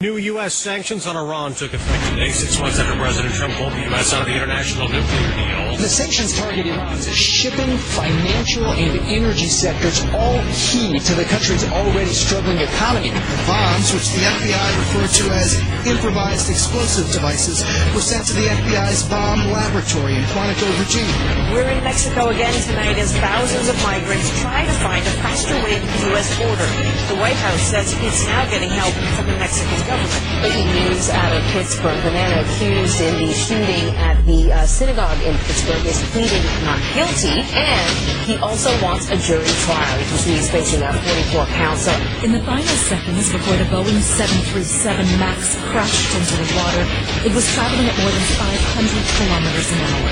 New U.S. sanctions on Iran took effect today, six months after President Trump pulled the U.S. out of the international nuclear deal. The sanctions target Iran's shipping, financial, and energy sectors, all key to the country's already struggling economy. The bombs, which the FBI referred to as improvised explosive devices, were sent to the FBI's bomb laboratory in Quantico, Virginia. We're in Mexico again tonight as thousands of migrants try to find a faster way to the U.S. border. The White House says it's now getting help from the Mexican government. Breaking news out of Pittsburgh. The man accused in the shooting at the uh, synagogue in Pittsburgh is pleading not guilty, and he also wants a jury trial. You can see he's facing a 44 counts. So In the final seconds before the Boeing 737 MAX crashed into the water, it was traveling at more than 500 kilometers an hour.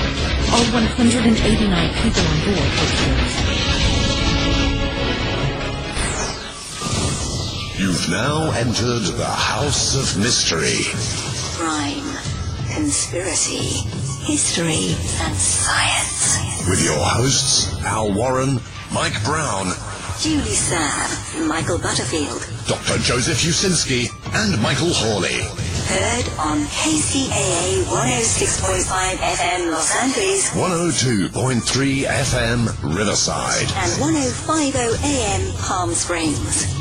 All 189 people on board were killed. You've now entered the House of Mystery. Crime, conspiracy, history, and science. With your hosts, Al Warren, Mike Brown, Julie Sav, Michael Butterfield. Dr. Joseph Usinski, and Michael Hawley. Heard on KCAA 106.5 FM Los Angeles 102.3 FM Riverside. and 1050 AM Palm Springs.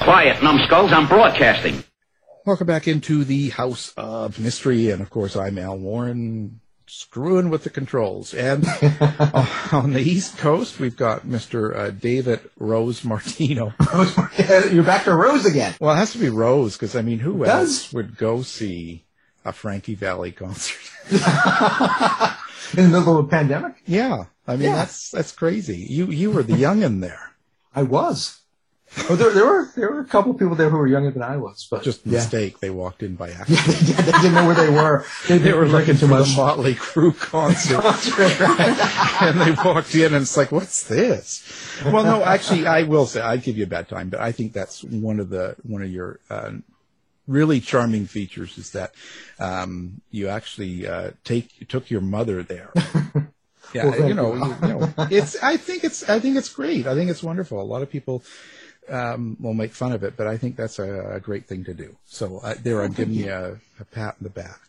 Quiet, numbskulls, I'm broadcasting. Welcome back into the House of Mystery, and of course, I'm Al Warren, screwing with the controls. And uh, on the East Coast, we've got Mr. Uh, David Rose Martino. You're back to Rose again. Well, it has to be Rose because I mean, who else would go see a Frankie Valli concert? In the middle of a pandemic? yeah, I mean Yeah. that's that's crazy. You you were the youngin there. I was. Oh, there, there were there were a couple of people there who were younger than I was, but Just yeah. mistake. They walked in by accident. they didn't know where they were. They, They were looking for much. the Motley Crue concert. and they walked in and it's like, what's this? Well, no, actually, I will say, I'd give you a bad time, but I think that's one of the, one of your, uh, really charming features is that, um, you actually, uh, take, took your mother there. Yeah, Well, you know, you, you know, it's, I think it's, I think it's great. I think it's wonderful. A lot of people, um, will make fun of it, but I think that's a, a great thing to do. So uh, there, I'm giving you a, a pat in the back.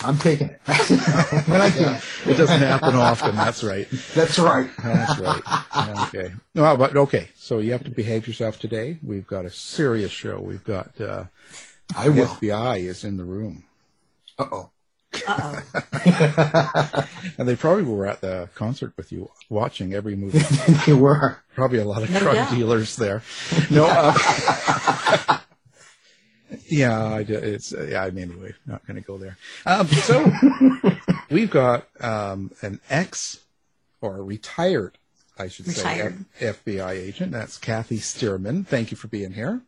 I'm taking it. when I can. It doesn't happen often. That's right. That's right. That's right. Okay. No, but okay. So you have to behave yourself today. We've got a serious show. We've got uh, I will. FBI is in the room, Uh oh. and they probably were at the concert with you, watching every movie. they were. Probably a lot of No drug doubt. dealers there. No. Uh, yeah, I, do- it's uh, yeah. I'm Anyway, not going to go there. Um, so we've got um, an ex or a retired, I should Retired. say, F- FBI agent. That's Kathy Stearman. Thank you for being here.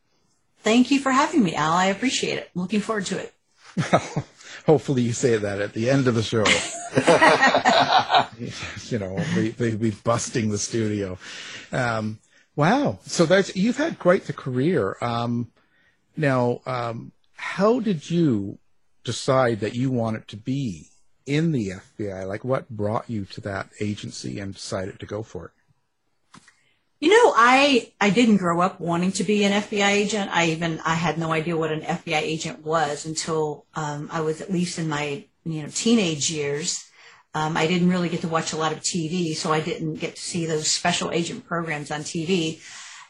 Thank you for having me, Al. I appreciate it. Looking forward to it. Hopefully, you say that at the end of the show. you know, we, they be busting the studio. Um, wow. So that's you've had quite the career. Um, now, um, how did you decide that you wanted to be in the FBI? Like, what brought you to that agency and decided to go for it? You know, I I didn't grow up wanting to be an FBI agent. I even I had no idea what an FBI agent was until um, I was at least in my you know teenage years. Um, I didn't really get to watch a lot of TV, so I didn't get to see those special agent programs on TV.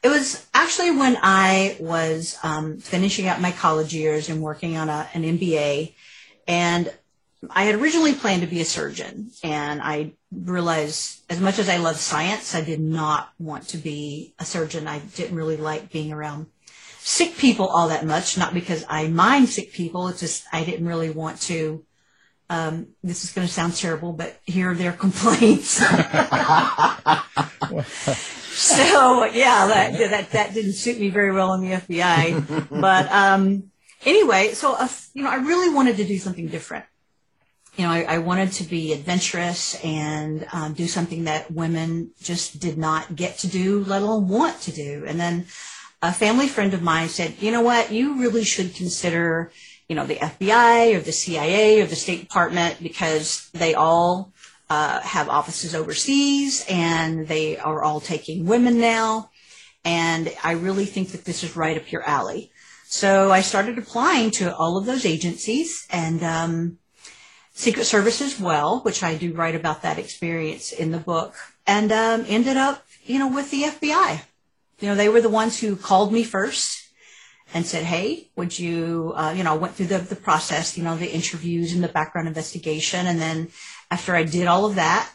It was actually when I was um, finishing up my college years and working on a, an MBA, and I had originally planned to be a surgeon, and I realized as much as I love science, I did not want to be a surgeon. I didn't really like being around sick people all that much, not because I mind sick people. It's just I didn't really want to. Um, this is going to sound terrible, but hear their complaints. so yeah, that, that that didn't suit me very well in the FBI. But um, anyway, so uh, you know, I really wanted to do something different you know, I, I, wanted to be adventurous and um, do something that women just did not get to do, let alone want to do. And then a family friend of mine said, you know what, you really should consider, you know, the FBI or the CIA or the State Department because they all uh, have offices overseas and they are all taking women now. And I really think that this is right up your alley. So I started applying to all of those agencies and, um, Secret Service as well, which I do write about that experience in the book, and um, ended up, you know, with the FBI. You know, they were the ones who called me first and said, "Hey, would you?" Uh, you know, went through the the process, you know, the interviews and the background investigation, and then after I did all of that,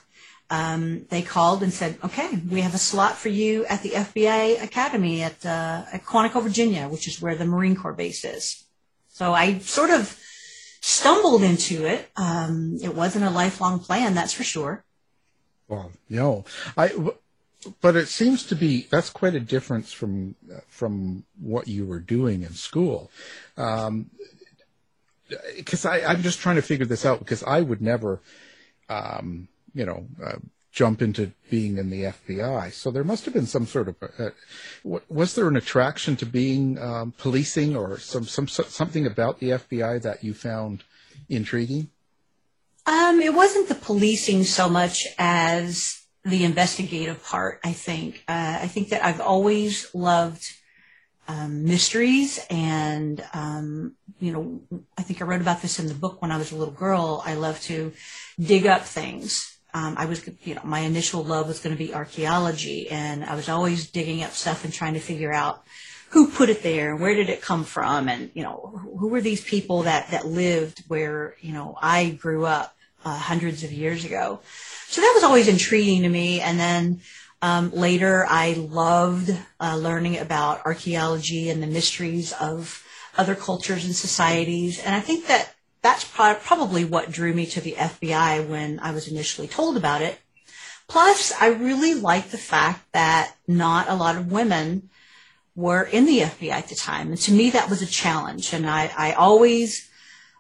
um, they called and said, "Okay, we have a slot for you at the FBI Academy at uh, at Quantico, Virginia, which is where the Marine Corps base is." So I sort of stumbled into it. Um, it wasn't a lifelong plan, that's for sure. Well, no, I. But it seems to be that's quite a difference from from what you were doing in school. Um, because I'm just trying to figure this out because I would never, um, you know, uh, jump into being in the FBI. So there must have been some sort of, uh, was there an attraction to being um, policing or some, some something about the FBI that you found intriguing? Um, it wasn't the policing so much as the investigative part. I think. Uh, I think that I've always loved um, mysteries, and um, you know, I think I wrote about this in the book when I was a little girl. I love to dig up things um, I was, you know, my initial love was going to be archaeology, and I was always digging up stuff and trying to figure out who put it there and where did it come from, and you know, who were these people that that lived where you know I grew up uh, hundreds of years ago. So that was always intriguing to me, and then. Um, later, I loved uh, learning about archaeology and the mysteries of other cultures and societies. And I think that that's probably what drew me to the FBI when I was initially told about it. Plus, I really liked the fact that not a lot of women were in the FBI at the time. And to me, that was a challenge. And I, I always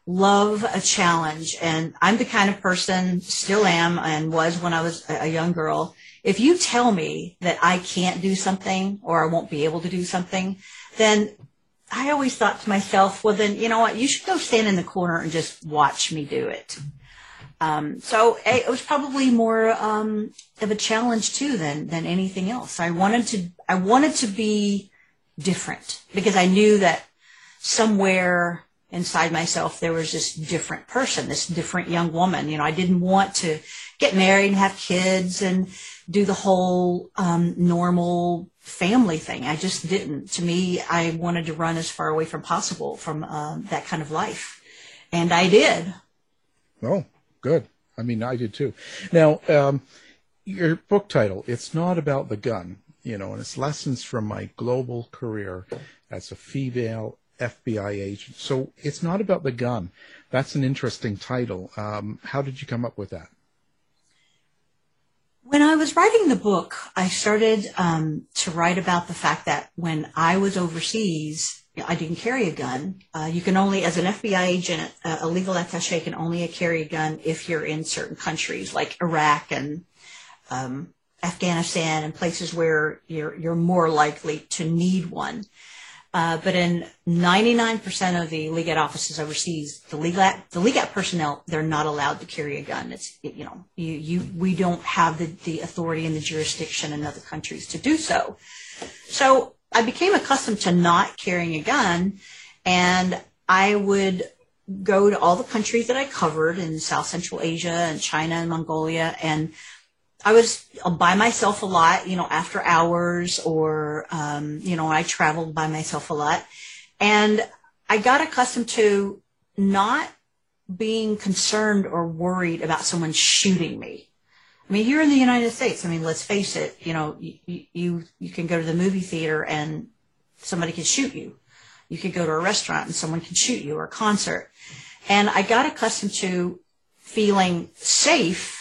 love a challenge. And I'm the kind of person, still am, and was when I was a young girl. If you tell me that I can't do something or I won't be able to do something, then I always thought to myself, well, then, you know what? You should go stand in the corner and just watch me do it. Um, so it was probably more um, of a challenge too than than anything else. I wanted to I wanted to be different because I knew that somewhere inside myself there was this different person, this different young woman. You know, I didn't want to get married and have kids and do the whole um, normal family thing. I just didn't. To me, I wanted to run as far away from possible from uh, that kind of life, and I did. Oh, good. I mean, I did too. Now, um, your book title, it's not about the gun, you know, and it's lessons from my global career as a female FBI agent. So it's not about the gun. That's an interesting title. Um, how did you come up with that? Was writing the book, I started um, to write about the fact that when I was overseas, I didn't carry a gun. Uh, you can only, as an FBI agent, uh, a legal attaché can only carry a gun if you're in certain countries like Iraq and um, Afghanistan and places where you're you're more likely to need one. Uh, but in 99% of the Legat offices overseas, the Legat personnel, they're not allowed to carry a gun. It's, you know, you, you, we don't have the, the authority and the jurisdiction in other countries to do so. So I became accustomed to not carrying a gun and I would go to all the countries that I covered in South Central Asia and China and Mongolia and I was by myself a lot, you know, after hours or, um, you know, I traveled by myself a lot. And I got accustomed to not being concerned or worried about someone shooting me. I mean, here in the United States, I mean, let's face it, you know, you, you, you can go to the movie theater and somebody can shoot you. You could go to a restaurant and someone can shoot you or a concert. And I got accustomed to feeling safe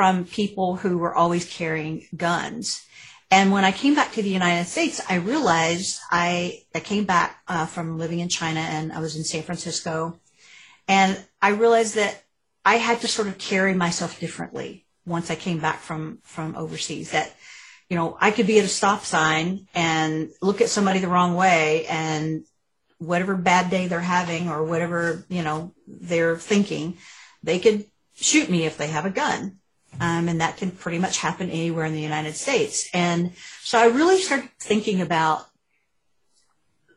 from people who were always carrying guns. And when I came back to the United States, I realized I, I came back uh, from living in China and I was in San Francisco. And I realized that I had to sort of carry myself differently once I came back from, from overseas. That, you know, I could be at a stop sign and look at somebody the wrong way and whatever bad day they're having or whatever, you know, they're thinking, they could shoot me if they have a gun. Um, and that can pretty much happen anywhere in the United States. And so I really started thinking about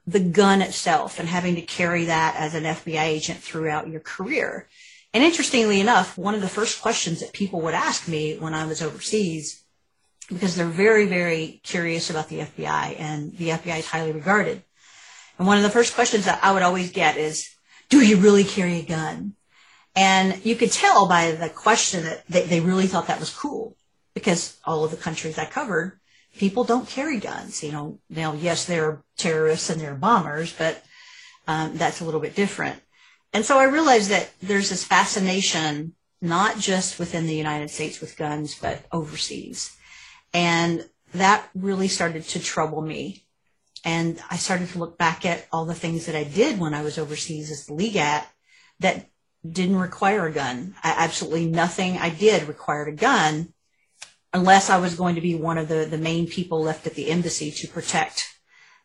the gun itself and having to carry that as an FBI agent throughout your career. And interestingly enough, one of the first questions that people would ask me when I was overseas, because they're very, very curious about the FBI and the FBI is highly regarded. And one of the first questions that I would always get is, do you really carry a gun? And you could tell by the question that they, they really thought that was cool because all of the countries I covered, people don't carry guns. You know, now, yes, they're terrorists and they're bombers, but um, that's a little bit different. And so I realized that there's this fascination, not just within the United States with guns, but overseas. And that really started to trouble me. And I started to look back at all the things that I did when I was overseas as the Legat that didn't require a gun. I, absolutely nothing I did required a gun unless I was going to be one of the, the main people left at the embassy to protect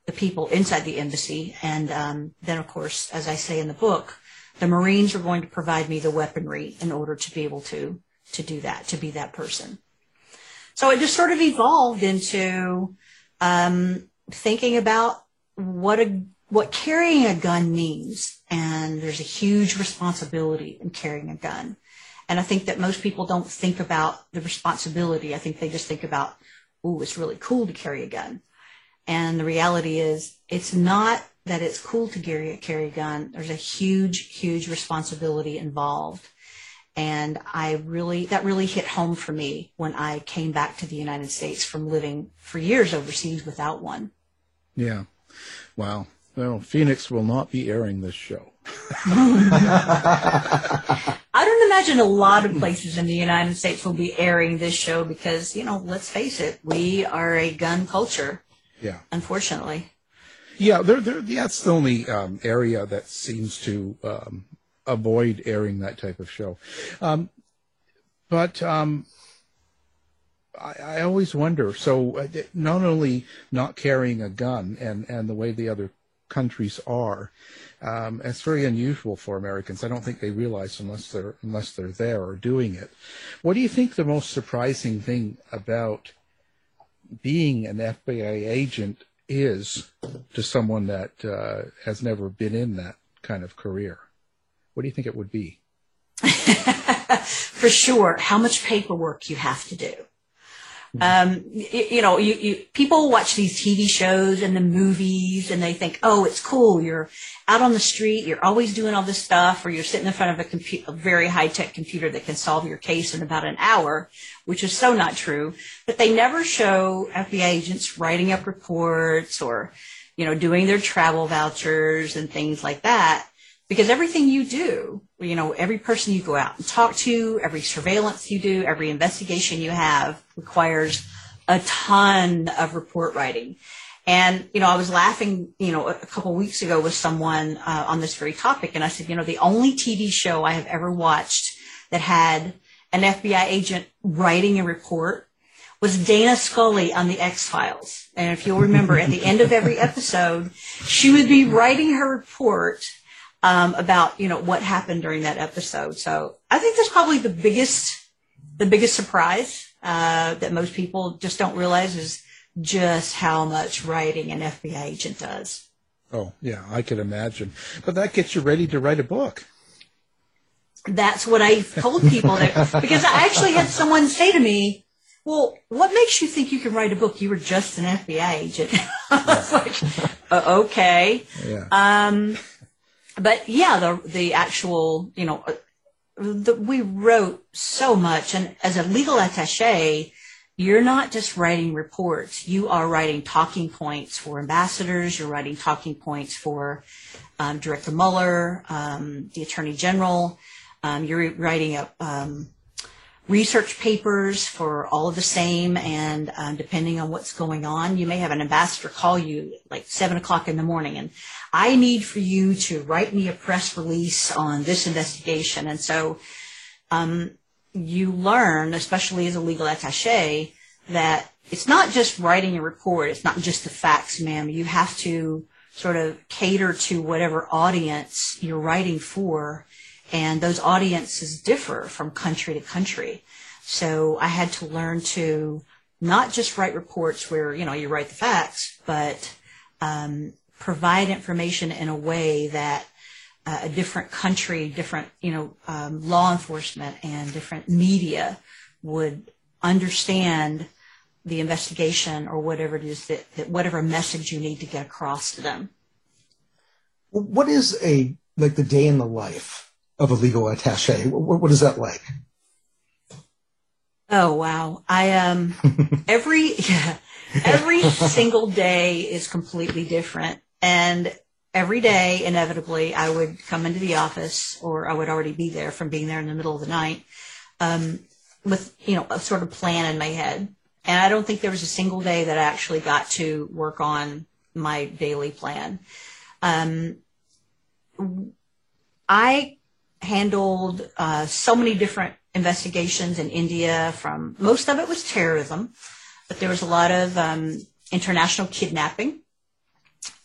the people inside the embassy. And um, then, of course, as I say in the book, the Marines were going to provide me the weaponry in order to be able to to do that, to be that person. So it just sort of evolved into um, thinking about what a what carrying a gun means. And there's a huge responsibility in carrying a gun. And I think that most people don't think about the responsibility. I think they just think about, ooh, it's really cool to carry a gun. And the reality is it's not that it's cool to carry, carry a gun. There's a huge, huge responsibility involved. And I really, that really hit home for me when I came back to the United States from living for years overseas without one. Yeah. Wow. Well, Phoenix will not be airing this show. I don't imagine a lot of places in the United States will be airing this show because, you know, let's face it, we are a gun culture. Yeah. Unfortunately. Yeah, they're, they're, that's the only um, area that seems to um, avoid airing that type of show. Um, but um, I, I, always wonder. So, uh, not only not carrying a gun and, and the way the other countries are. Um, it's very unusual for Americans. I don't think they realize unless they're unless they're there or doing it. What do you think the most surprising thing about being an FBI agent is to someone that uh, has never been in that kind of career? What do you think it would be? For sure, how much paperwork you have to do. Um, you, you, know, you, you, people watch these TV shows and the movies and they think, oh, it's cool. You're out on the street. You're always doing all this stuff or you're sitting in front of a, compu- a very high tech computer that can solve your case in about an hour, which is so not true. But they never show FBI agents writing up reports or, you know, doing their travel vouchers and things like that because everything you do, you know, every person you go out and talk to, every surveillance you do, every investigation you have requires a ton of report writing. And, you know, I was laughing, you know, a couple weeks ago with someone uh, on this very topic. And I said, you know, the only TV show I have ever watched that had an FBI agent writing a report was Dana Scully on the X Files. And if you'll remember, at the end of every episode, she would be writing her report um, about you know what happened during that episode. So I think that's probably the biggest the biggest surprise uh, that most people just don't realize is just how much writing an FBI agent does. Oh yeah, I could imagine. But that gets you ready to write a book. That's what I told people that because I actually had someone say to me, "Well, what makes you think you can write a book? You were just an FBI agent." I was like, uh, "Okay." Yeah. Um, but yeah, the the actual, you know, uh, the, we wrote so much, and as a legal attaché, you're not just writing reports. You are writing talking points for ambassadors. You're writing talking points for um, Director Mueller, um, the Attorney General. Um, you're writing up um, research papers for all of the same, and um, depending on what's going on, you may have an ambassador call you like seven o'clock in the morning, and I need for you to write me a press release on this investigation. And so um, you learn, especially as a legal attaché, that it's not just writing a report. It's not just the facts, ma'am. You have to sort of cater to whatever audience you're writing for and those audiences differ from country to country. So I had to learn to not just write reports where, you know, you write the facts, but um, provide information in a way that uh, a different country, different, you know, um, law enforcement and different media would understand the investigation or whatever it is that, that whatever message you need to get across to them. What is a, like the day in the life of a legal attaché. What, what is that like? Oh wow! I um every yeah, every single day is completely different, and every day inevitably I would come into the office, or I would already be there from being there in the middle of the night, um, with you know a sort of plan in my head. And I don't think there was a single day that I actually got to work on my daily plan. Um, I handled uh, so many different investigations in India. From most of it was terrorism, but there was a lot of um, international kidnapping.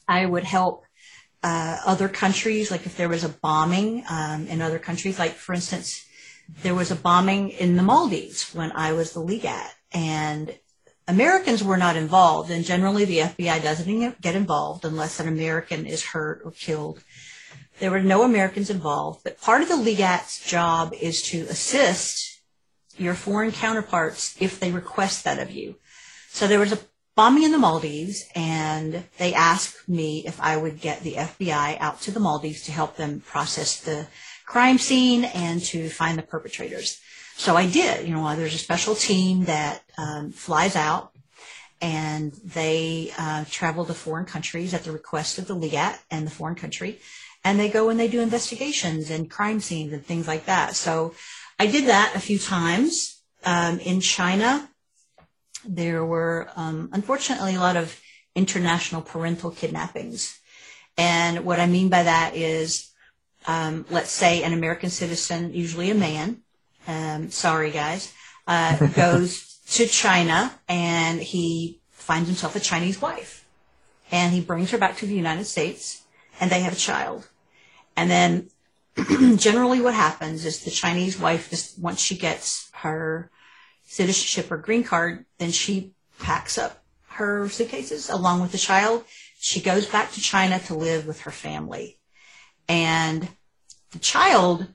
I would help uh, other countries, like if there was a bombing um, in other countries, like for instance, there was a bombing in the Maldives when I was the legat, and Americans were not involved, and generally the FBI doesn't get involved unless an American is hurt or killed. There were no Americans involved, but part of the legat's job is to assist your foreign counterparts if they request that of you. So there was a bombing in the Maldives, and they asked me if I would get the FBI out to the Maldives to help them process the crime scene and to find the perpetrators. So I did. You know, there's a special team that um, flies out and they uh, travel to foreign countries at the request of the legat and the foreign country and they go and they do investigations and crime scenes and things like that. So I did that a few times. Um, in China, there were um, unfortunately a lot of international parental kidnappings. And what I mean by that is, um, let's say an American citizen, usually a man, um, sorry guys, uh, goes to China and he finds himself a Chinese wife. And he brings her back to the United States and they have a child. And then generally what happens is the Chinese wife, just once she gets her citizenship or green card, then she packs up her suitcases along with the child. She goes back to China to live with her family. And the child,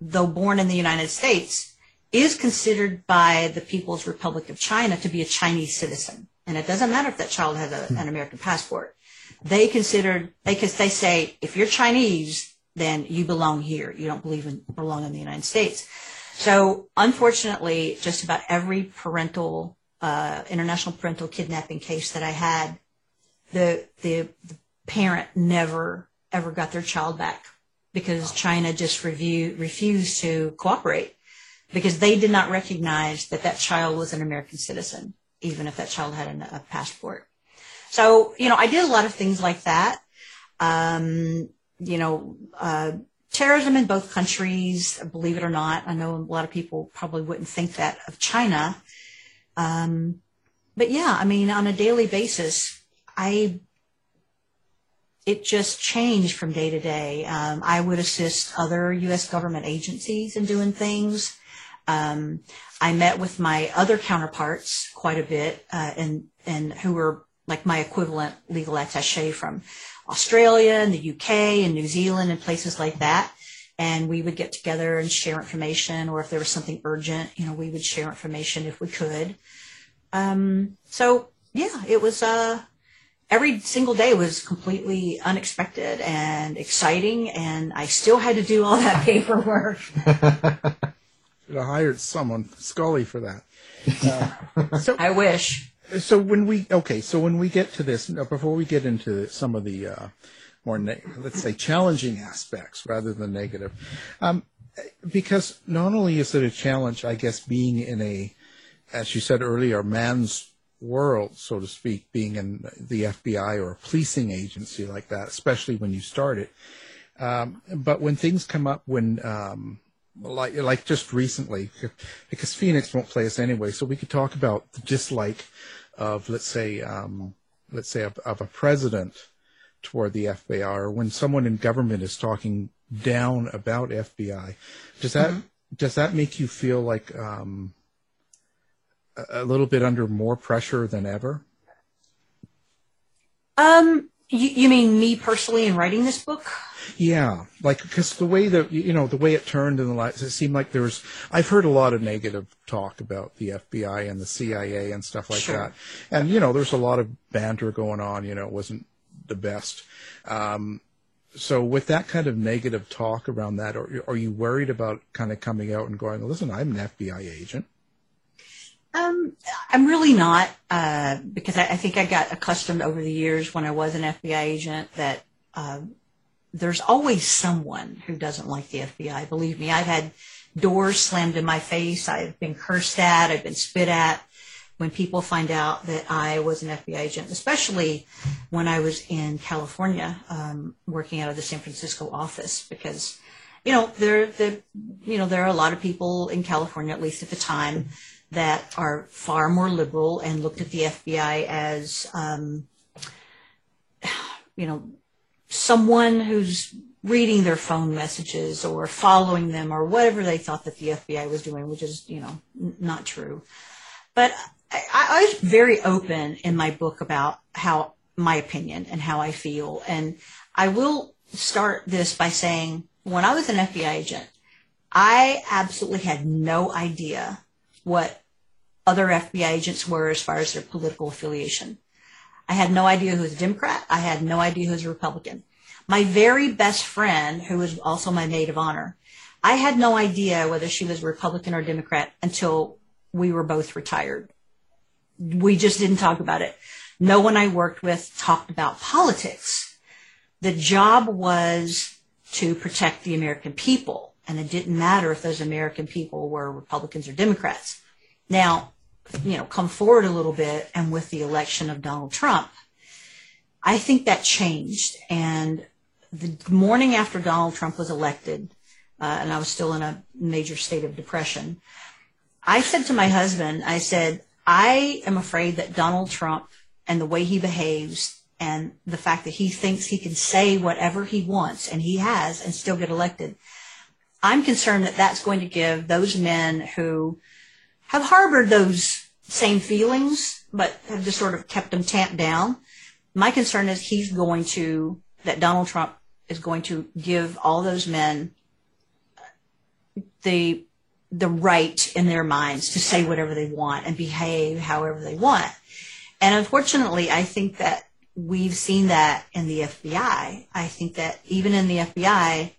though born in the United States, is considered by the People's Republic of China to be a Chinese citizen. And it doesn't matter if that child has a, an American passport they considered because they say if you're Chinese, then you belong here. You don't believe in belong in the United States. So unfortunately, just about every parental uh, international parental kidnapping case that I had, the, the the parent never ever got their child back because China just review, refused to cooperate because they did not recognize that that child was an American citizen, even if that child had an, a passport. So, you know, I did a lot of things like that. Um, you know, uh, terrorism in both countries, believe it or not. I know a lot of people probably wouldn't think that of China. Um, but yeah, I mean, on a daily basis, I it just changed from day to day. Um, I would assist other U.S. government agencies in doing things. Um, I met with my other counterparts quite a bit, uh, and and who were like my equivalent legal attaché from Australia and the UK and New Zealand and places like that. And we would get together and share information, or if there was something urgent, you know, we would share information if we could. Um, so yeah, it was, uh, every single day was completely unexpected and exciting. And I still had to do all that paperwork. Should have hired someone, Scully, for that. Uh, so I wish. So when we okay, so when we get to this, before we get into some of the uh, more ne- let's say challenging aspects rather than negative, um, because not only is it a challenge, I guess, being in a, as you said earlier, man's world, so to speak, being in the FBI or a policing agency like that, especially when you start it. Um, but when things come up, when um, like like just recently, because Phoenix won't play us anyway, so we could talk about the dislike of let's say um, let's say of, of, a president toward the FBI, or when someone in government is talking down about FBI, does that mm-hmm. does that make you feel like um, a, a little bit under more pressure than ever? Um, you, you mean me personally in writing this book? Yeah, like because the way that you know the way it turned in the last, it seemed like there was. I've heard a lot of negative talk about the FBI and the CIA and stuff like sure. that, and you know there's a lot of banter going on. You know, it wasn't the best. Um, so with that kind of negative talk around that, are, are you worried about kind of coming out and going, "Listen, I'm an FBI agent." Um, I'm really not, uh, because I, I, think I got accustomed over the years when I was an FBI agent that uh, there's always someone who doesn't like the FBI. Believe me, I've had doors slammed in my face. I've been cursed at. I've been spit at when people find out that I was an FBI agent, especially when I was in California, um, working out of the San Francisco office, because, you know, there, the, you know, there are a lot of people in California, at least at the time, that are far more liberal and looked at the FBI as, um, you know, someone who's reading their phone messages or following them or whatever they thought that the FBI was doing, which is, you know, n- not true. But I, I was very open in my book about how my opinion and how I feel. And I will start this by saying when I was an FBI agent, I absolutely had no idea what other FBI agents were as far as their political affiliation. I had no idea who was a Democrat. I had no idea who was a Republican. My very best friend, who was also my maid of honor, I had no idea whether she was Republican or Democrat until we were both retired. We just didn't talk about it. No one I worked with talked about politics. The job was to protect the American people, and it didn't matter if those American people were Republicans or Democrats. Now, you know, come forward a little bit and with the election of Donald Trump, I think that changed. And the morning after Donald Trump was elected, uh, and I was still in a major state of depression, I said to my husband, I said, I am afraid that Donald Trump and the way he behaves and the fact that he thinks he can say whatever he wants and he has and still get elected, I'm concerned that that's going to give those men who have harbored those same feelings, but have just sort of kept them tamped down. My concern is he's going to, that Donald Trump is going to give all those men the, the right in their minds to say whatever they want and behave however they want. And unfortunately, I think that we've seen that in the FBI. I think that even in the FBI,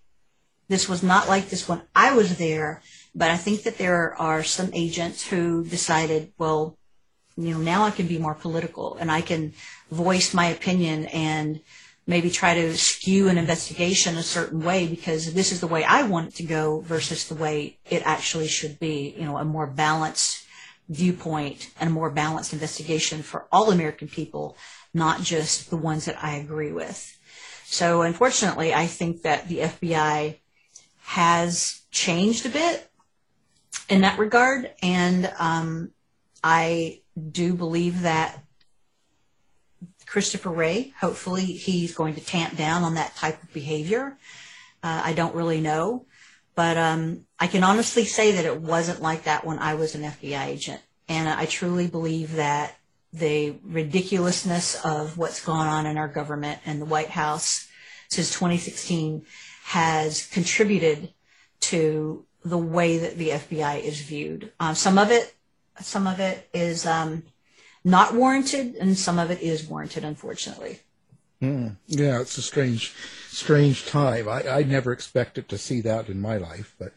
this was not like this when I was there but I think that there are some agents who decided, well, you know, now I can be more political and I can voice my opinion and maybe try to skew an investigation a certain way because this is the way I want it to go versus the way it actually should be, you know, a more balanced viewpoint and a more balanced investigation for all American people, not just the ones that I agree with. So unfortunately, I think that the FBI has changed a bit in that regard. And um, I do believe that Christopher Wray, hopefully he's going to tamp down on that type of behavior. Uh, I don't really know, but um, I can honestly say that it wasn't like that when I was an FBI agent. And I truly believe that the ridiculousness of what's gone on in our government and the White House since 2016 has contributed to the way that the FBI is viewed. Um, some of it, some of it is um, not warranted, and some of it is warranted, unfortunately. Mm. Yeah, it's a strange, strange time. I, I never expected to see that in my life, but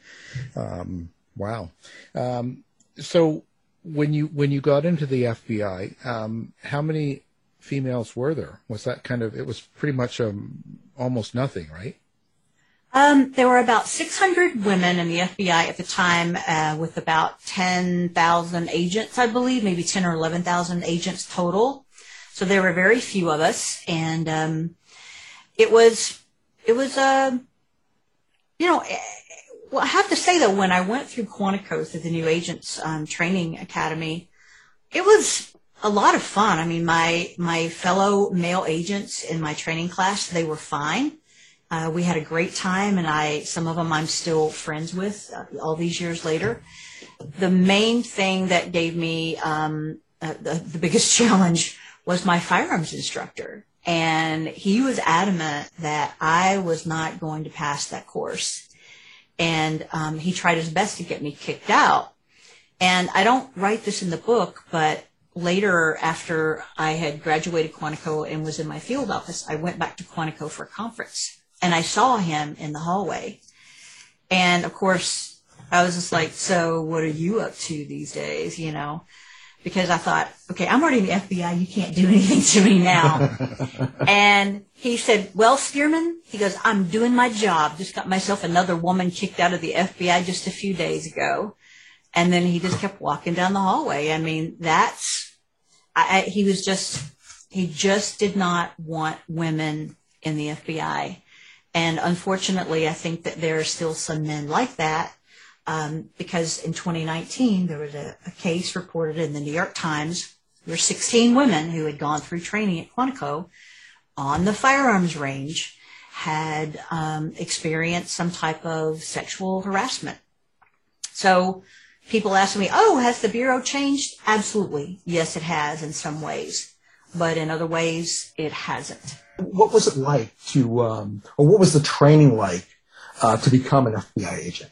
um, wow. Um, so when you when you got into the FBI, um, how many females were there? Was that kind of? It was pretty much um, almost nothing, right? Um, there were about 600 women in the FBI at the time, uh, with about 10,000 agents, I believe, maybe 10 or 11,000 agents total. So there were very few of us, and um, it was it was uh, you know. Eh, well, I have to say though, when I went through Quantico through the new agents um, training academy, it was a lot of fun. I mean, my my fellow male agents in my training class, they were fine. Uh, we had a great time, and I some of them I'm still friends with uh, all these years later. The main thing that gave me um, uh, the, the biggest challenge was my firearms instructor, and he was adamant that I was not going to pass that course, and um, he tried his best to get me kicked out. And I don't write this in the book, but later after I had graduated Quantico and was in my field office, I went back to Quantico for a conference and I saw him in the hallway. And of course, I was just like, so what are you up to these days? You know, because I thought, okay, I'm already in the FBI. You can't do anything to me now. and he said, well, Stearman, he goes, I'm doing my job. Just got myself another woman kicked out of the FBI just a few days ago. And then he just kept walking down the hallway. I mean, that's, I, I, he was just, he just did not want women in the FBI. And unfortunately, I think that there are still some men like that um, because in 2019 there was a, a, case reported in the New York Times. Were 16 women who had gone through training at Quantico on the firearms range had um, experienced some type of sexual harassment. So people ask me, "Oh, has the bureau changed?" Absolutely, yes, it has in some ways, but in other ways, it hasn't what was it like to, um, or what was the training like uh, to become an FBI agent?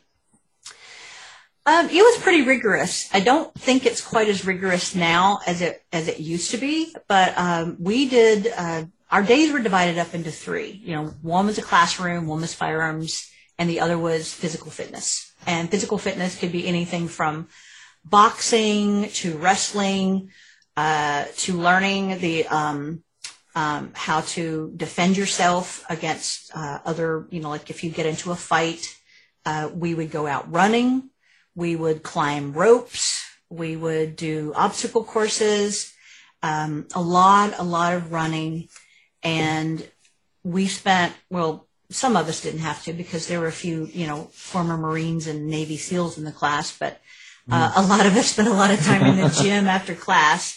Um, it was pretty rigorous. I don't think it's quite as rigorous now as it as it used to be, but um, we did. Uh, our days were divided up into three. You know, one was a classroom, one was firearms, and the other was physical fitness. And physical fitness could be anything from boxing to wrestling uh, to learning the um, um, how to defend yourself against uh, other, you know, like if you get into a fight, uh, we would go out running, we would climb ropes, we would do obstacle courses, um, a lot, a lot of running, and we spent well. Some of us didn't have to because there were a few, you know, former Marines and Navy SEALs in the class, but uh, a lot of us spent a lot of time in the gym after class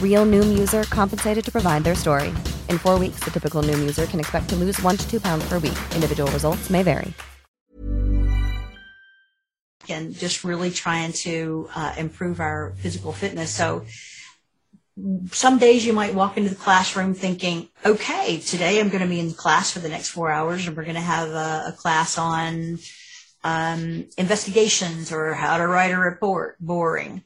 Real Noom user compensated to provide their story. In four weeks, the typical Noom user can expect to lose one to two pounds per week. Individual results may vary. And just really trying to uh, improve our physical fitness. So some days you might walk into the classroom thinking, okay, today I'm going to be in class for the next four hours and we're going to have a, a class on um, investigations or how to write a report. Boring.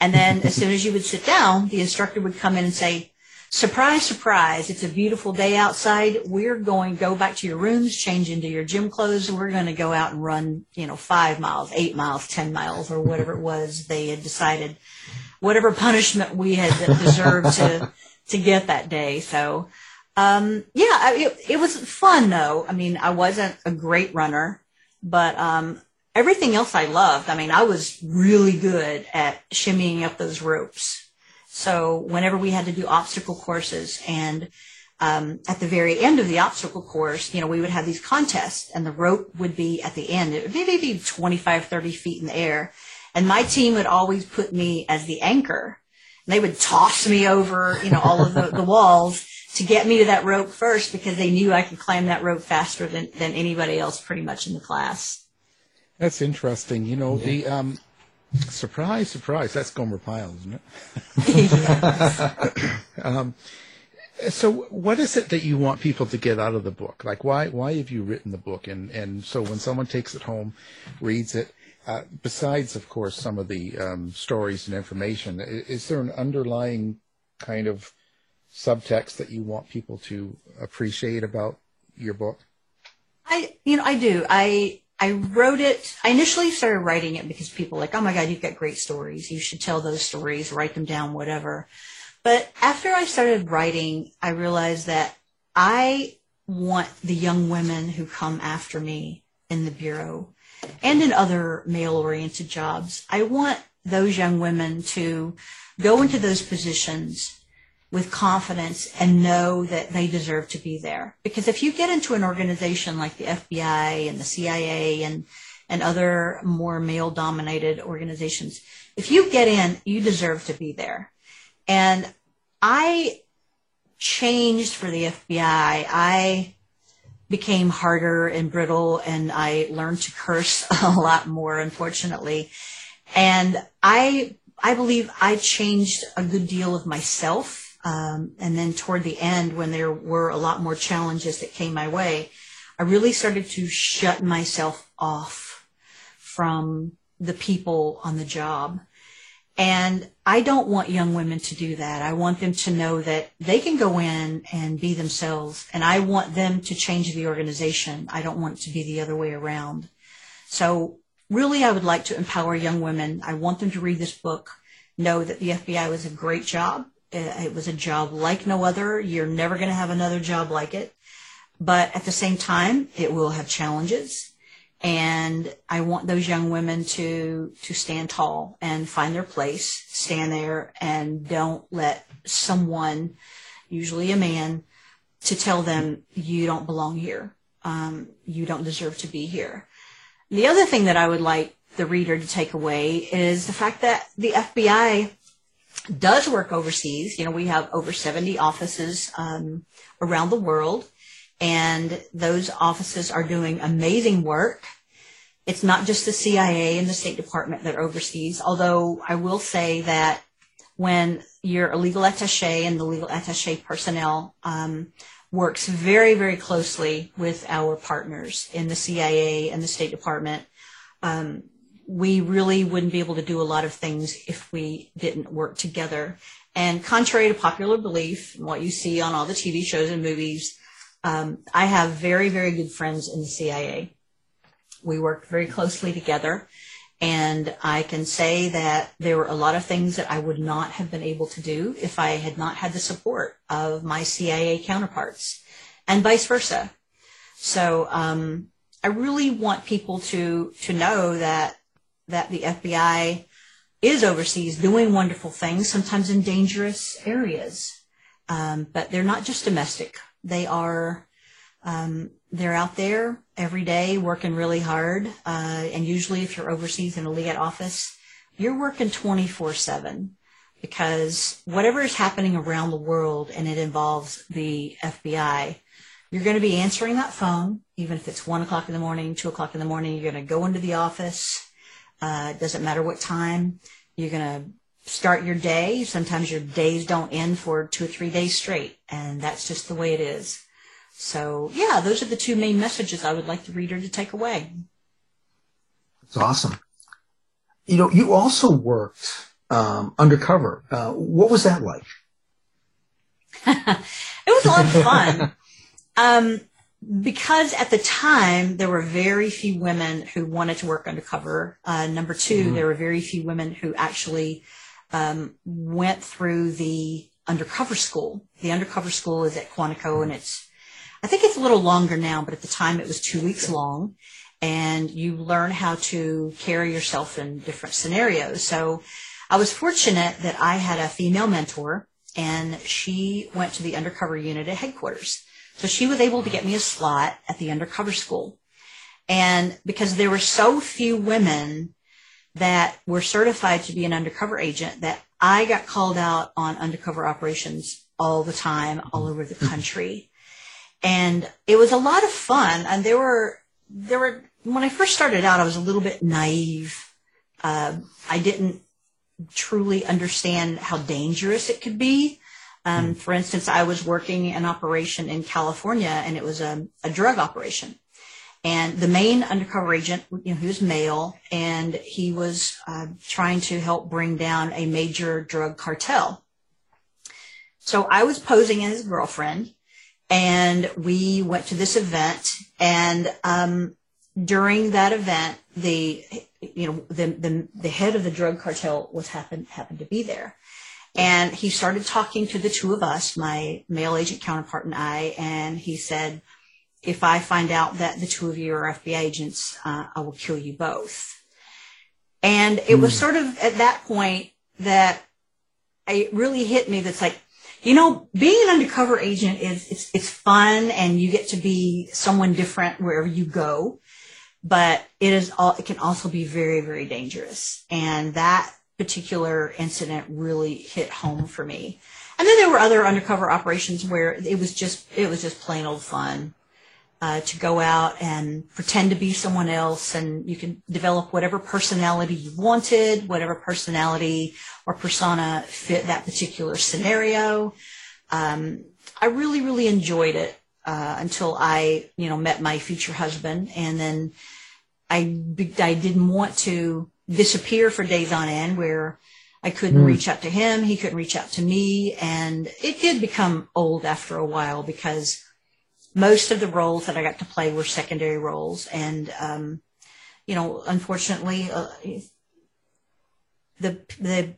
And then as soon as you would sit down, the instructor would come in and say, surprise, surprise, it's a beautiful day outside. We're going to go back to your rooms, change into your gym clothes, and we're going to go out and run, you know, five miles, eight miles, ten miles, or whatever it was they had decided, whatever punishment we had deserved to, to get that day. So, um, yeah, it, it was fun though. I mean, I wasn't a great runner, but, um, everything else I loved. I mean, I was really good at shimmying up those ropes. So whenever we had to do obstacle courses and um, at the very end of the obstacle course, you know, we would have these contests and the rope would be at the end. It would be maybe 25, 30 feet in the air. And my team would always put me as the anchor. And they would toss me over, you know, all of the, the walls to get me to that rope first because they knew I could climb that rope faster than, than anybody else pretty much in the class. That's interesting. You know, yeah. the um, surprise, surprise. That's Gomer Pyle, isn't it? um, so, what is it that you want people to get out of the book? Like, why why have you written the book? And and so when someone takes it home, reads it, uh, besides, of course, some of the um, stories and information, is, is there an underlying kind of subtext that you want people to appreciate about your book? I, you know, I do. I I wrote it, I initially started writing it because people were like, oh my God, you've got great stories. You should tell those stories, write them down, whatever. But after I started writing, I realized that I want the young women who come after me in the Bureau and in other male oriented jobs. I want those young women to go into those positions with confidence and know that they deserve to be there. Because if you get into an organization like the FBI and the CIA and, and other more male dominated organizations, if you get in, you deserve to be there. And I changed for the FBI. I became harder and brittle and I learned to curse a lot more, unfortunately. And I, I believe I changed a good deal of myself um, and then toward the end, when there were a lot more challenges that came my way, I really started to shut myself off from the people on the job. And I don't want young women to do that. I want them to know that they can go in and be themselves. And I want them to change the organization. I don't want it to be the other way around. So really, I would like to empower young women. I want them to read this book, know that the FBI was a great job it was a job like no other. You're never going to have another job like it. But at the same time, it will have challenges. And I want those young women to, to stand tall and find their place, stand there and don't let someone, usually a man, to tell them you don't belong here. Um, you don't deserve to be here. The other thing that I would like the reader to take away is the fact that the FBI does work overseas. You know, we have over 70 offices um, around the world, and those offices are doing amazing work. It's not just the CIA and the State Department that are overseas, although I will say that when your legal attache and the legal attache personnel um, works very, very closely with our partners in the CIA and the State Department, um, we really wouldn't be able to do a lot of things if we didn't work together. And contrary to popular belief, and what you see on all the TV shows and movies, um, I have very, very good friends in the CIA. We work very closely together. And I can say that there were a lot of things that I would not have been able to do if I had not had the support of my CIA counterparts and vice versa. So, um, I really want people to, to know that that the FBI is overseas doing wonderful things, sometimes in dangerous areas. Um, but they're not just domestic. They are, um, they're out there every day working really hard. Uh, and usually if you're overseas in a LEGAT office, you're working 24 seven because whatever is happening around the world and it involves the FBI, you're going to be answering that phone, even if it's one o'clock in the morning, two o'clock in the morning, you're going to go into the office uh, it doesn't matter what time you're going to start your day. Sometimes your days don't end for two or three days straight, and that's just the way it is. So, yeah, those are the two main messages I would like the reader to take away. It's awesome. You know, you also worked um, undercover. Uh, what was that like? it was a lot of fun. um, because at the time there were very few women who wanted to work undercover. Uh, number 2 mm-hmm. there were very few women who actually um, went through the undercover school. The undercover school is at Quantico, and it's I think it's a little longer now, but at the time it was two weeks long, and you learn how to carry yourself in different scenarios. So I was fortunate that I had a female mentor, and she went to the undercover unit at headquarters. So she was able to get me a slot at the undercover school. And because there were so few women that were certified to be an undercover agent that I got called out on undercover operations all the time, all over the country. And it was a lot of fun. And there were, there were, when I first started out, I was a little bit naive. Uh, I didn't truly understand how dangerous it could be. Um, hmm. for instance, I was working an operation in California and it was a, a drug operation. And the main undercover agent, you know, he was male and he was uh, trying to help bring down a major drug cartel. So I was posing as his girlfriend and we went to this event and um, during that event, the you know the, the the head of the drug cartel was happened happened to be there, and he started talking to the two of us, my male agent counterpart and I, and he said, if I find out that the two of you are FBI agents, uh, I will kill you both. And it mm. was hmm. sort of at that point that it really hit me that's like, you know, being an undercover agent is, it's, it's fun and you get to be someone different wherever you go. But it is all, it can also be very, very dangerous. And that particular incident really hit home for me. And then there were other undercover operations where it was just it was just plain old fun uh, to go out and pretend to be someone else, and you can develop whatever personality you wanted, whatever personality or persona fit that particular scenario. Um, I really really enjoyed it uh, until I you know met my future husband, and then I I didn't want to disappear for days on end where I couldn't mm. reach out to him. He couldn't reach out to me. And it did become old after a while because most of the roles that I got to play were secondary roles. And, um, you know, unfortunately, uh, the, the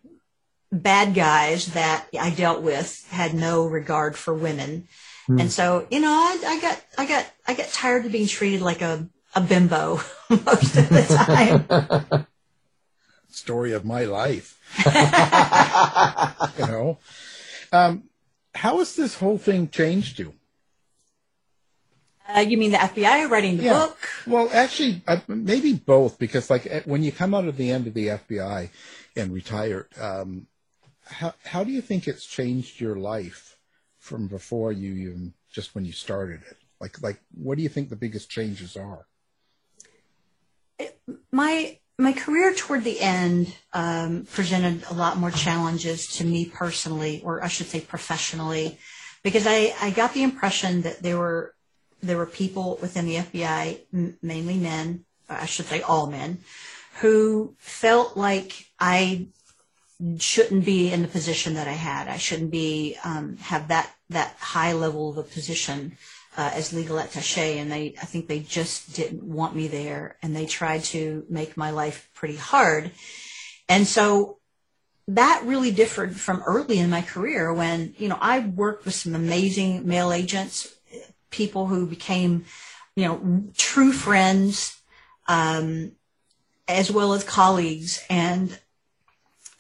bad guys that I dealt with had no regard for women. Mm. And so, you know, I, I got, I got, I got tired of being treated like a, a bimbo most of the time. story of my life. you know, um, how has this whole thing changed you? Uh, you mean the FBI writing the Yeah. book? Well, actually, uh, maybe both, because like eh, when you come out of the end of the FBI and retire, um, how how do you think it's changed your life from before you even just when you started it? Like like what do you think the biggest changes are? my my career toward the end um, presented a lot more challenges to me personally, or I should say professionally, because I, I got the impression that there were there were people within the FBI, m- mainly men, I should say all men, who felt like I shouldn't be in the position that I had. I shouldn't be um, have that that high level of a position uh, as legal attaché, and they I think they just didn't want me there, and they tried to make my life pretty hard, and so that really differed from early in my career when you know I worked with some amazing male agents, people who became you know true friends, um, as well as colleagues, and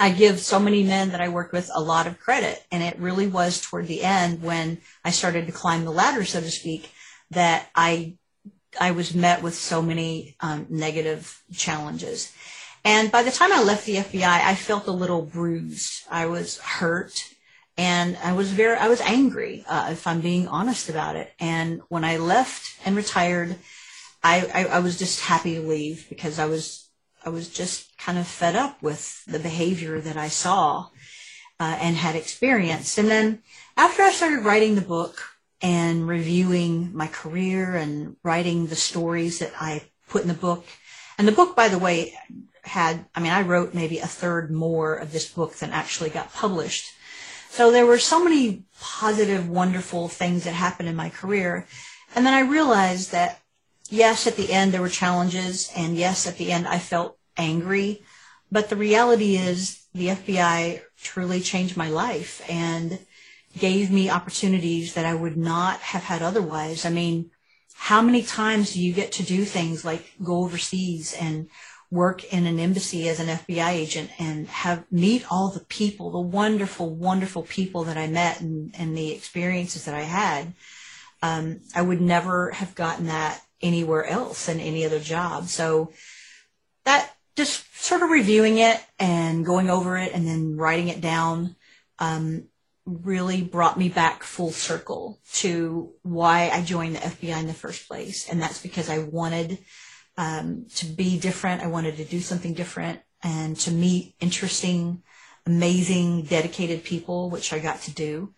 I give so many men that I worked with a lot of credit. And it really was toward the end when I started to climb the ladder, so to speak, that I, I was met with so many um, negative challenges. And by the time I left the FBI, I felt a little bruised. I was hurt and I was very, I was angry, uh, if I'm being honest about it. And when I left and retired, I, I, I was just happy to leave because I was I was just kind of fed up with the behavior that I saw uh, and had experienced. And then after I started writing the book and reviewing my career and writing the stories that I put in the book, and the book, by the way, had, I mean, I wrote maybe a third more of this book than actually got published. So there were so many positive, wonderful things that happened in my career. And then I realized that yes, at the end there were challenges, and yes, at the end I felt angry. But the reality is the FBI truly changed my life and gave me opportunities that I would not have had otherwise. I mean, how many times do you get to do things like go overseas and work in an embassy as an FBI agent and have meet all the people, the wonderful, wonderful people that I met and, and the experiences that I had. Um, I would never have gotten that anywhere else in any other job. So that just sort of reviewing it and going over it and then writing it down um, really brought me back full circle to why I joined the FBI in the first place. And that's because I wanted um, to be different. I wanted to do something different and to meet interesting, amazing, dedicated people, which I got to do.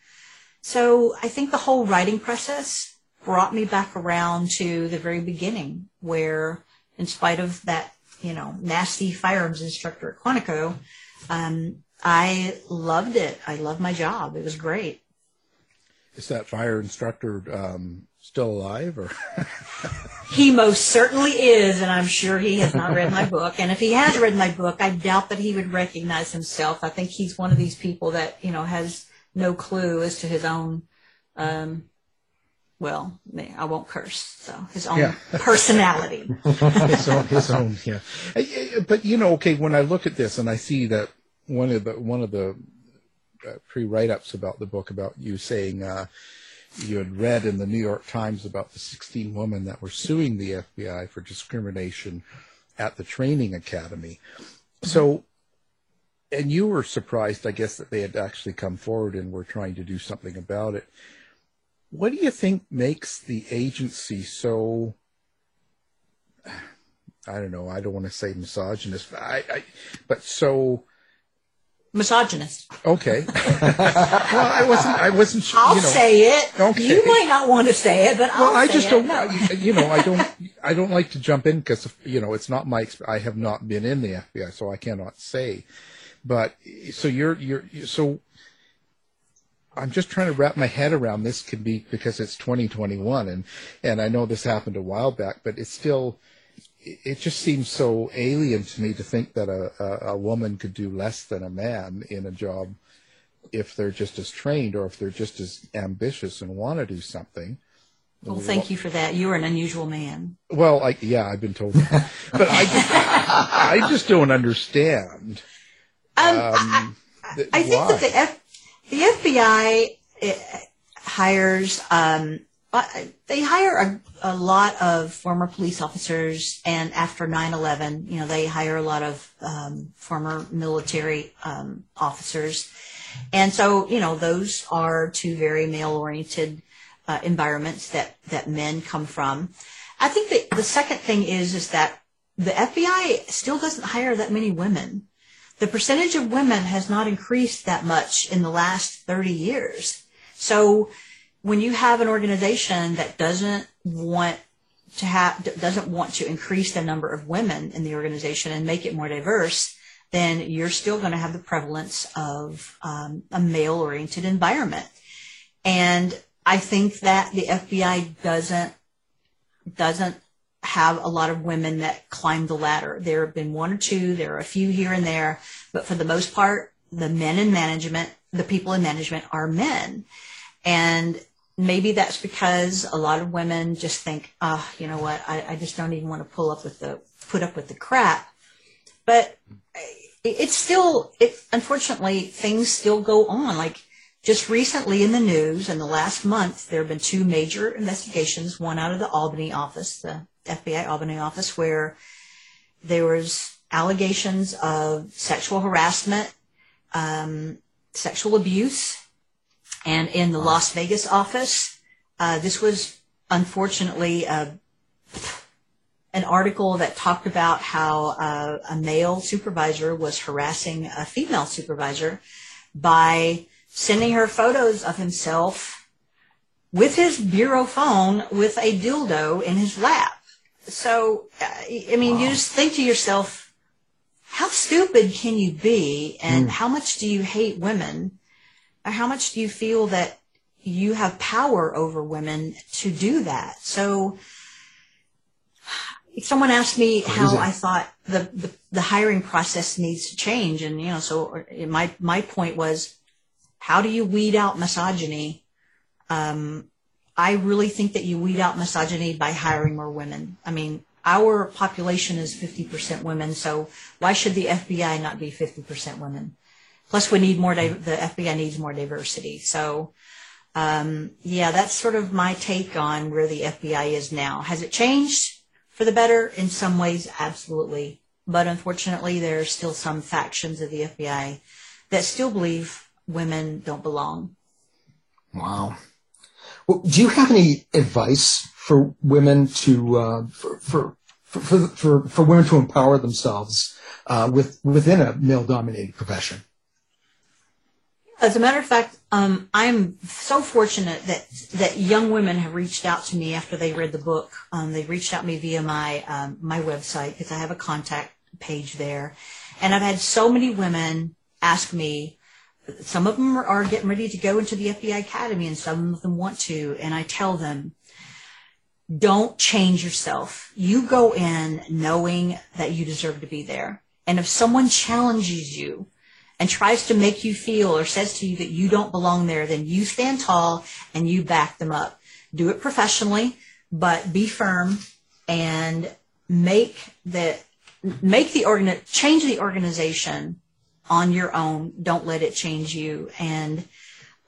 So I think the whole writing process brought me back around to the very beginning where in spite of that, you know, nasty firearms instructor at Quantico, um, I loved it. I loved my job. It was great. Is that fire instructor um, still alive or? He most certainly is, and I'm sure he has not read my book. And if he has read my book, I doubt that he would recognize himself. I think he's one of these people that, you know, has no clue as to his own, um, well, I won't curse, so his own Yeah. personality. his own, his own, yeah. Uh, But you know, okay, when I look at this and I see that one of the one of the uh, pre write ups about the book about you saying uh, you had read in the New York Times about the 16 women that were suing the FBI for discrimination at the training academy. So, and you were surprised, I guess, that they had actually come forward and were trying to do something about it. What do you think makes the agency so I don't know. I don't want to say misogynist, but I, I but so Misogynist. okay. well, I wasn't. I wasn't. su- I'll you know, say it. Okay. You might not want to say it, but I'll Well, I say just don't. No. You know, I don't. I don't like to jump in because you know it's not my. I have not been in the FBI, so I cannot say. But so you're you're so. I'm just trying to wrap my head around this. Could be because it's 2021, and and I know this happened a while back, but it's still. It just seems so alien to me to think that a, a, a woman could do less than a man in a job if they're just as trained or if they're just as ambitious and want to do something. Well, thank you for that. You are an unusual man. Well, I, yeah, I've been told, that. but I just, I just don't understand. Um, th- I think why? that the F, the FBI hires um, they hire a, a lot of former police officers, and after 9/11, you know, they hire a lot of um, former military um, officers, and so you know, those are two very male-oriented uh, environments that that men come from. I think that the second thing is is that the FBI still doesn't hire that many women. The percentage of women has not increased that much in the last 30 years. So when you have an organization that doesn't want to have doesn't want to increase the number of women in the organization and make it more diverse, then you're still going to have the prevalence of um, a male-oriented environment. And I think that the FBI doesn't doesn't have a lot of women that climb the ladder. There have been one or two, there are a few here and there, but for the most part, the men in management, the people in management are men. And maybe that's because a lot of women just think, oh, you know what, I, I just don't even want to pull up with the, put up with the crap. But it's still, it, unfortunately, things still go on. Like just recently in the news, in the last month, there have been two major investigations, one out of the Albany office, the FBI Albany office, where there was allegations of sexual harassment, um, sexual abuse, and in the Las Vegas office, uh, this was unfortunately uh, an article that talked about how uh, a male supervisor was harassing a female supervisor by sending her photos of himself with his bureau phone with a dildo in his lap. So, uh, I mean, you just think to yourself, how stupid can you be and mm. how much do you hate women? Or how much do you feel that you have power over women to do that? So, someone asked me how I thought the, the, the hiring process needs to change, and you know, so my my point was, how do you weed out misogyny? Um, I really think that you weed out misogyny by hiring more women. I mean, our population is 50% women, so why should the FBI not be 50% women? Plus, we need more. The FBI needs more diversity. So, um, yeah, that's sort of my take on where the FBI is now. Has it changed for the better? In some ways, absolutely. But unfortunately, there are still some factions of the FBI that still believe women don't belong. Wow. Well, do you have any advice for women to uh, for, for, for for for women to empower themselves uh, with within a male-dominated profession? As a matter of fact, um, I'm so fortunate that that young women have reached out to me after they read the book. Um, they reached out to me via my um, my website because I have a contact page there, and I've had so many women ask me some of them are getting ready to go into the FBI Academy and some of them want to. And I tell them, don't change yourself. You go in knowing that you deserve to be there. And if someone challenges you and tries to make you feel or says to you that you don't belong there, then you stand tall and you back them up. Do it professionally, but be firm and make the, make the organ, change the organization on your own. Don't let it change you. And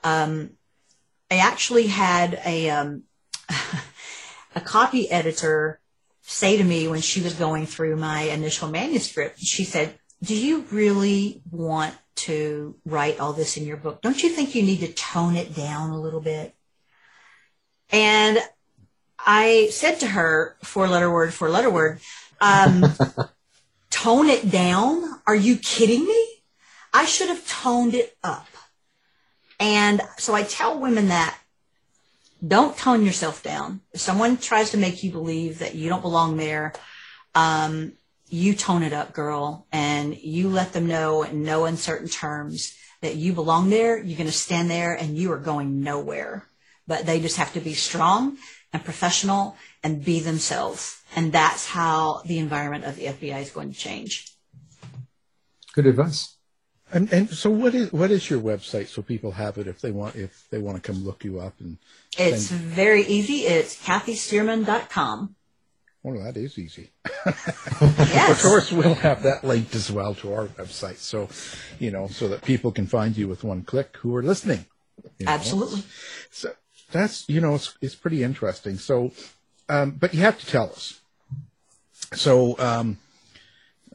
um, I actually had a um, a copy editor say to me when she was going through my initial manuscript, she said, "Do you really want to write all this in your book? Don't you think you need to tone it down a little bit?" And I said to her, four letter word, four letter word, um, tone it down? Are you kidding me? I should have toned it up. And so I tell women that don't tone yourself down. If someone tries to make you believe that you don't belong there, um, you tone it up, girl, and you let them know in no uncertain terms that you belong there. You're going to stand there and you are going nowhere. But they just have to be strong and professional and be themselves. And that's how the environment of the FBI is going to change. Good advice. And, and so what is what is your website so people have it if they want if they want to come look you up and it's very easy it's kathystearman.com well that is easy yes. of course we'll have that linked as well to our website so you know so that people can find you with one click who are listening you know? absolutely so that's you know it's it's pretty interesting. So, um, but you have to tell us. So um,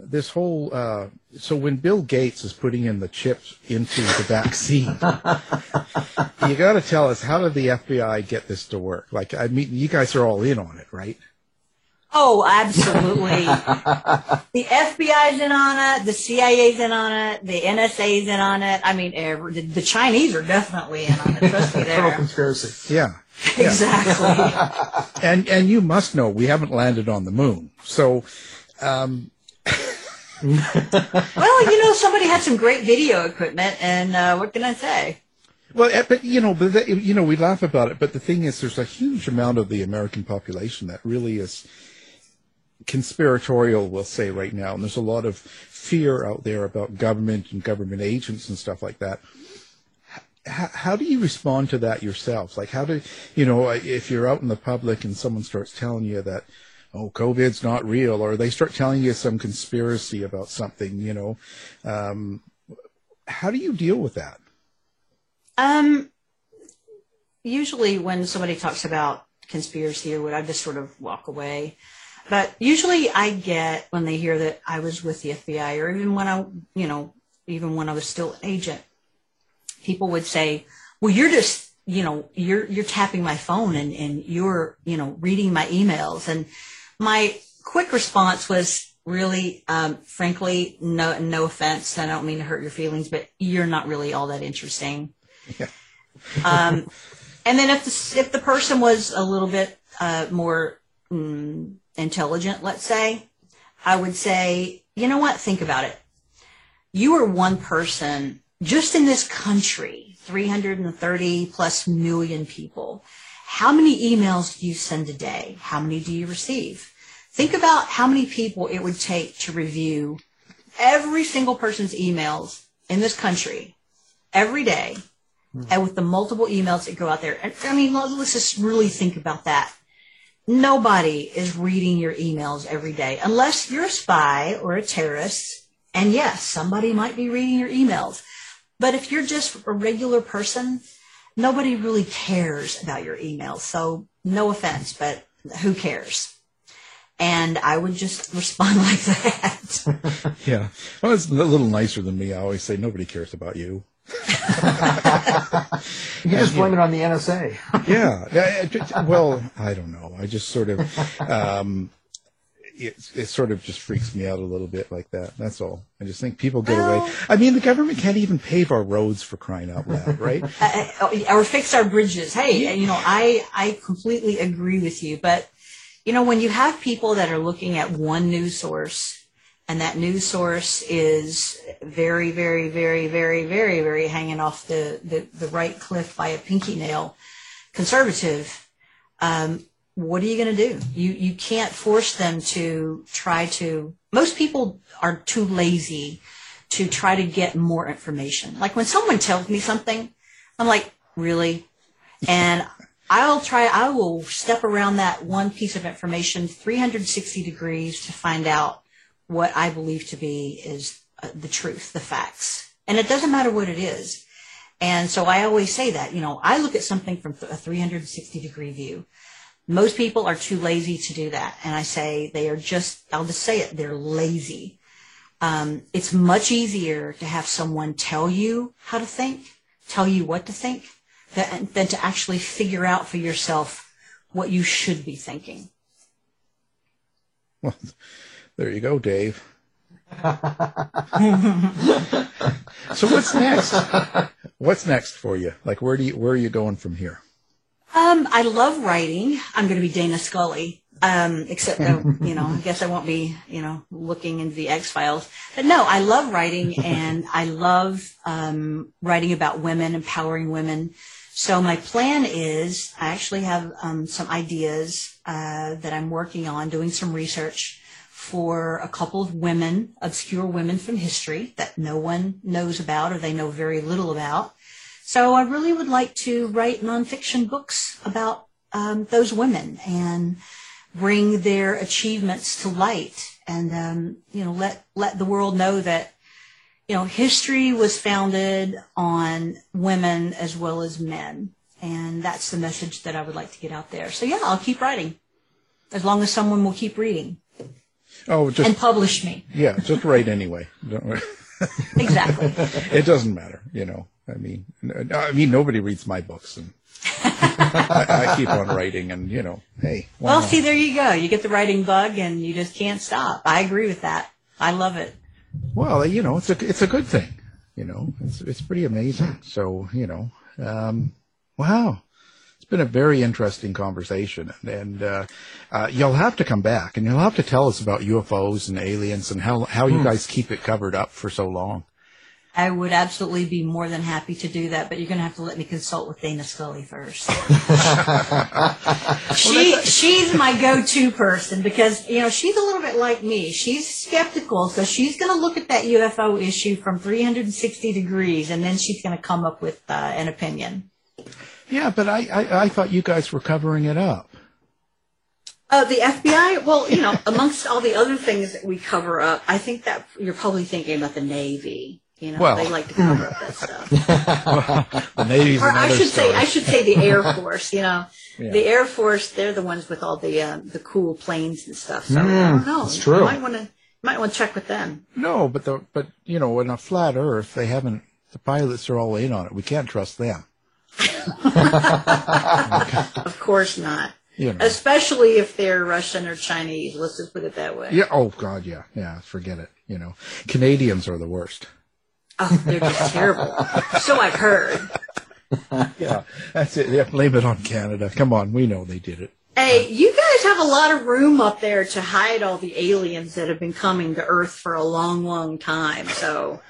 this whole uh, so when Bill Gates is putting in the chips into the vaccine, you got to tell us how did the FBI get this to work? Like, I mean, you guys are all in on it, right? Oh, absolutely. the FBI's in on it, the CIA's in on it, the NSA's in on it. I mean, every, the, the Chinese are definitely in on it. Trust me Total there. conspiracy. Yeah. Exactly. and and you must know we haven't landed on the moon. So, um, well, you know, somebody had some great video equipment, and uh, what can I say? Well, eh, but you know, but you know, we laugh about it, but the thing is, there's a huge amount of the American population that really is conspiratorial. We'll say right now, and there's a lot of fear out there about government and government agents and stuff like that. How, how do you respond to that yourself? Like, how do you know if you're out in the public and someone starts telling you that, oh, COVID's not real, or they start telling you some conspiracy about something? You know, um, how do you deal with that? Um, usually when somebody talks about conspiracy or what, I just sort of walk away. But usually I get when they hear that I was with the FBI or even when I, you know, even when I was still an agent, people would say, well, you're just, you know, you're, you're tapping my phone and, and you're, you know, reading my emails. And my quick response was really, um, frankly, no, no offense. I don't mean to hurt your feelings, but you're not really all that interesting. Um, and then if the, if the person was a little bit uh, more mm, intelligent, let's say, I would say, you know what? Think about it. You are one person just in this country, 330 plus million people. How many emails do you send a day? How many do you receive? Think about how many people it would take to review every single person's emails in this country every day hmm. and with the multiple emails that go out there. And I mean, let's just really think about that. Nobody is reading your emails every day unless you're a spy or a terrorist. And yes, somebody might be reading your emails. But if you're just a regular person, nobody really cares about your emails. So no offense, but who cares? And I would just respond like that. Yeah. Well, it's a little nicer than me. I always say nobody cares about you. You can just blame it on the NSA. yeah. yeah, it just- well, I don't know. I just sort of, um, it, it sort of just freaks me out a little bit like that. That's all. I just think people get away. I mean, the government can't even pave our roads for crying out loud, right? uh, or fix our bridges. Hey, you know, I, I completely agree with you. But, you know, when you have people that are looking at one news source and that news source is very, very, very, very, very, very hanging off the, the, the right cliff by a pinky nail conservative, um, what are you going to do? You, you can't force them to try to, most people are too lazy to try to get more information. Like when someone tells me something, I'm like, really? And I'll try, I will step around that one piece of information 360 degrees to find out what I believe to be is uh, the truth, the facts. And it doesn't matter what it is. And so I always say that, you know, I look at something from a 360 degree view. Most people are too lazy to do that. And I say they are just, I'll just say it, they're lazy. Um, it's much easier to have someone tell you how to think, tell you what to think, than, than to actually figure out for yourself what you should be thinking. Well, there you go, Dave. so what's next? What's next for you? Like, where do you, where are you going from here? Um, I love writing. I'm going to be Dana Scully. Um, except that, you know, I guess I won't be, you know, looking into the X Files. But no, I love writing and I love, um, writing about women, empowering women. So my plan is I actually have, um, some ideas, uh, that I'm working on doing some research for a couple of women, obscure women from history that no one knows about or they know very little about. So I really would like to write nonfiction books about um, those women and bring their achievements to light, and um, you know let let the world know that you know history was founded on women as well as men, And that's the message that I would like to get out there. So yeah, I'll keep writing as long as someone will keep reading Oh, just and publish me. yeah, just write anyway. Exactly. it doesn't matter, you know. I mean, I mean, nobody reads my books, and I, I keep on writing, and you know, hey, Well, not? see, there you go. You get the writing bug and you just can't stop. I agree with that. I love it. Well, you know, it's a it's a good thing. You know, it's it's pretty amazing. So you know, um, wow, it's been a very interesting conversation, and, and uh, uh, you'll have to come back, and you'll have to tell us about UFOs and aliens and how how you Hmm. guys keep it covered up for so long. I would absolutely be more than happy to do that, but you're going to have to let me consult with Dana Scully first. she she's my go-to person because you know she's a little bit like me. She's skeptical, so she's going to look at that UFO issue from 360 degrees, and then she's going to come up with uh, an opinion. Yeah, but I, I I thought you guys were covering it up. Uh, the FBI, well, you know, amongst all the other things that we cover up, I think that you're probably thinking about the Navy. You know, Well- they like to cover up that stuff. the Navy's or I another should say. I should say the Air Force. You know, Yeah. the Air Force, they're the ones with all the uh, the cool planes and stuff. So I Mm, don't know. that's true. You might want to might want to check with them. No, but the but you know, in a flat Earth, they haven't. The pilots are all in on it. We can't trust them. Of course not. You know. Especially if they're Russian or Chinese. Let's just put it that way. Yeah. Oh God. Yeah. Yeah. Forget it. You know, Canadians are the worst. Oh, they're just terrible. So I've heard. Yeah. That's it. Yeah. Blame it on Canada. Come on. We know they did it. Hey, you guys have a lot of room up there to hide all the aliens that have been coming to Earth for a long, long time. So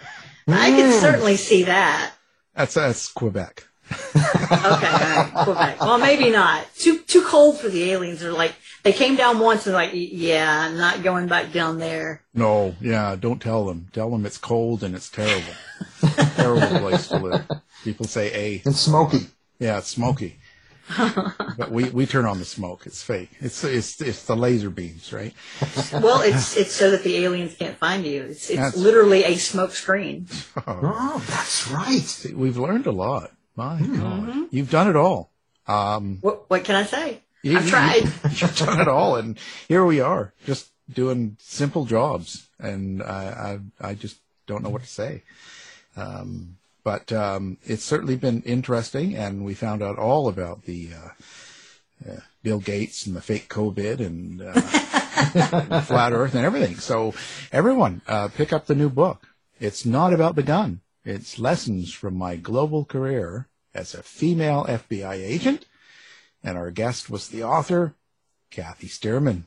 I can Mm. certainly see that. That's that's Quebec. Okay, all right, Quebec. Well, maybe not. Too too cold for the aliens. They're like they came down once and like, yeah, I'm not going back down there. No. Yeah. Don't tell them. Tell them it's cold and it's terrible. terrible place to live. People say a. And smoky. Yeah, it's smoky. but we, we turn on the smoke. It's fake. It's it's it's the laser beams, right? Well, it's it's so that the aliens can't find you. It's it's That's- literally a smoke screen. Oh, that's right. We've learned a lot. My God, you've done it all. Um, What what can I say? You- I've you- tried. You've done it all, and here we are, just doing simple jobs, and I I, I just don't know what to say. Um, but um, it's certainly been interesting, and we found out all about the uh, uh, Bill Gates and the fake COVID and uh, the flat Earth and everything. So, everyone, uh, pick up the new book. It's not about the gun. It's lessons from my global career as a female FBI agent. And our guest was the author, Kathy Stearman.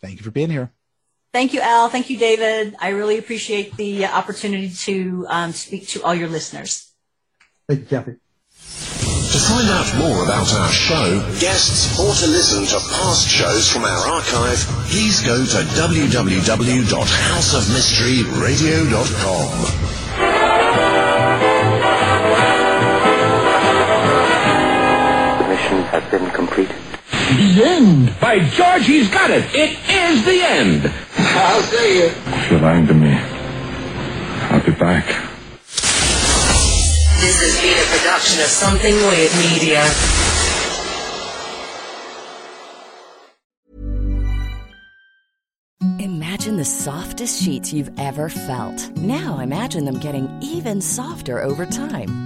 Thank you for being here. Thank you, Al. Thank you, David. I really appreciate the opportunity to um, speak to all your listeners. Thank you, Kathy. To find out more about our show, guests, or to listen to past shows from our archive, please go to www.houseofmysteryradio.com. mission has been completed. The end. By George, he's got it. It is the end. I'll see you. If you're lying to me, I'll be back. This has been a production of Something Weird Media. Imagine the softest sheets you've ever felt. Now imagine them getting even softer over time.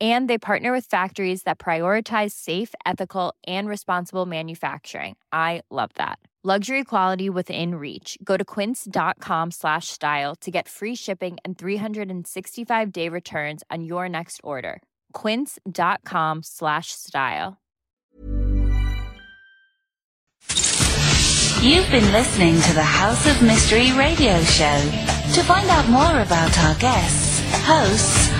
And they partner with factories that prioritize safe, ethical, and responsible manufacturing. I love that. Luxury quality within reach. Go to quince.com slash style to get free shipping and 365 day returns on your next order. Quince.com slash style. You've been listening to the House of Mystery radio show. To find out more about our guests, hosts,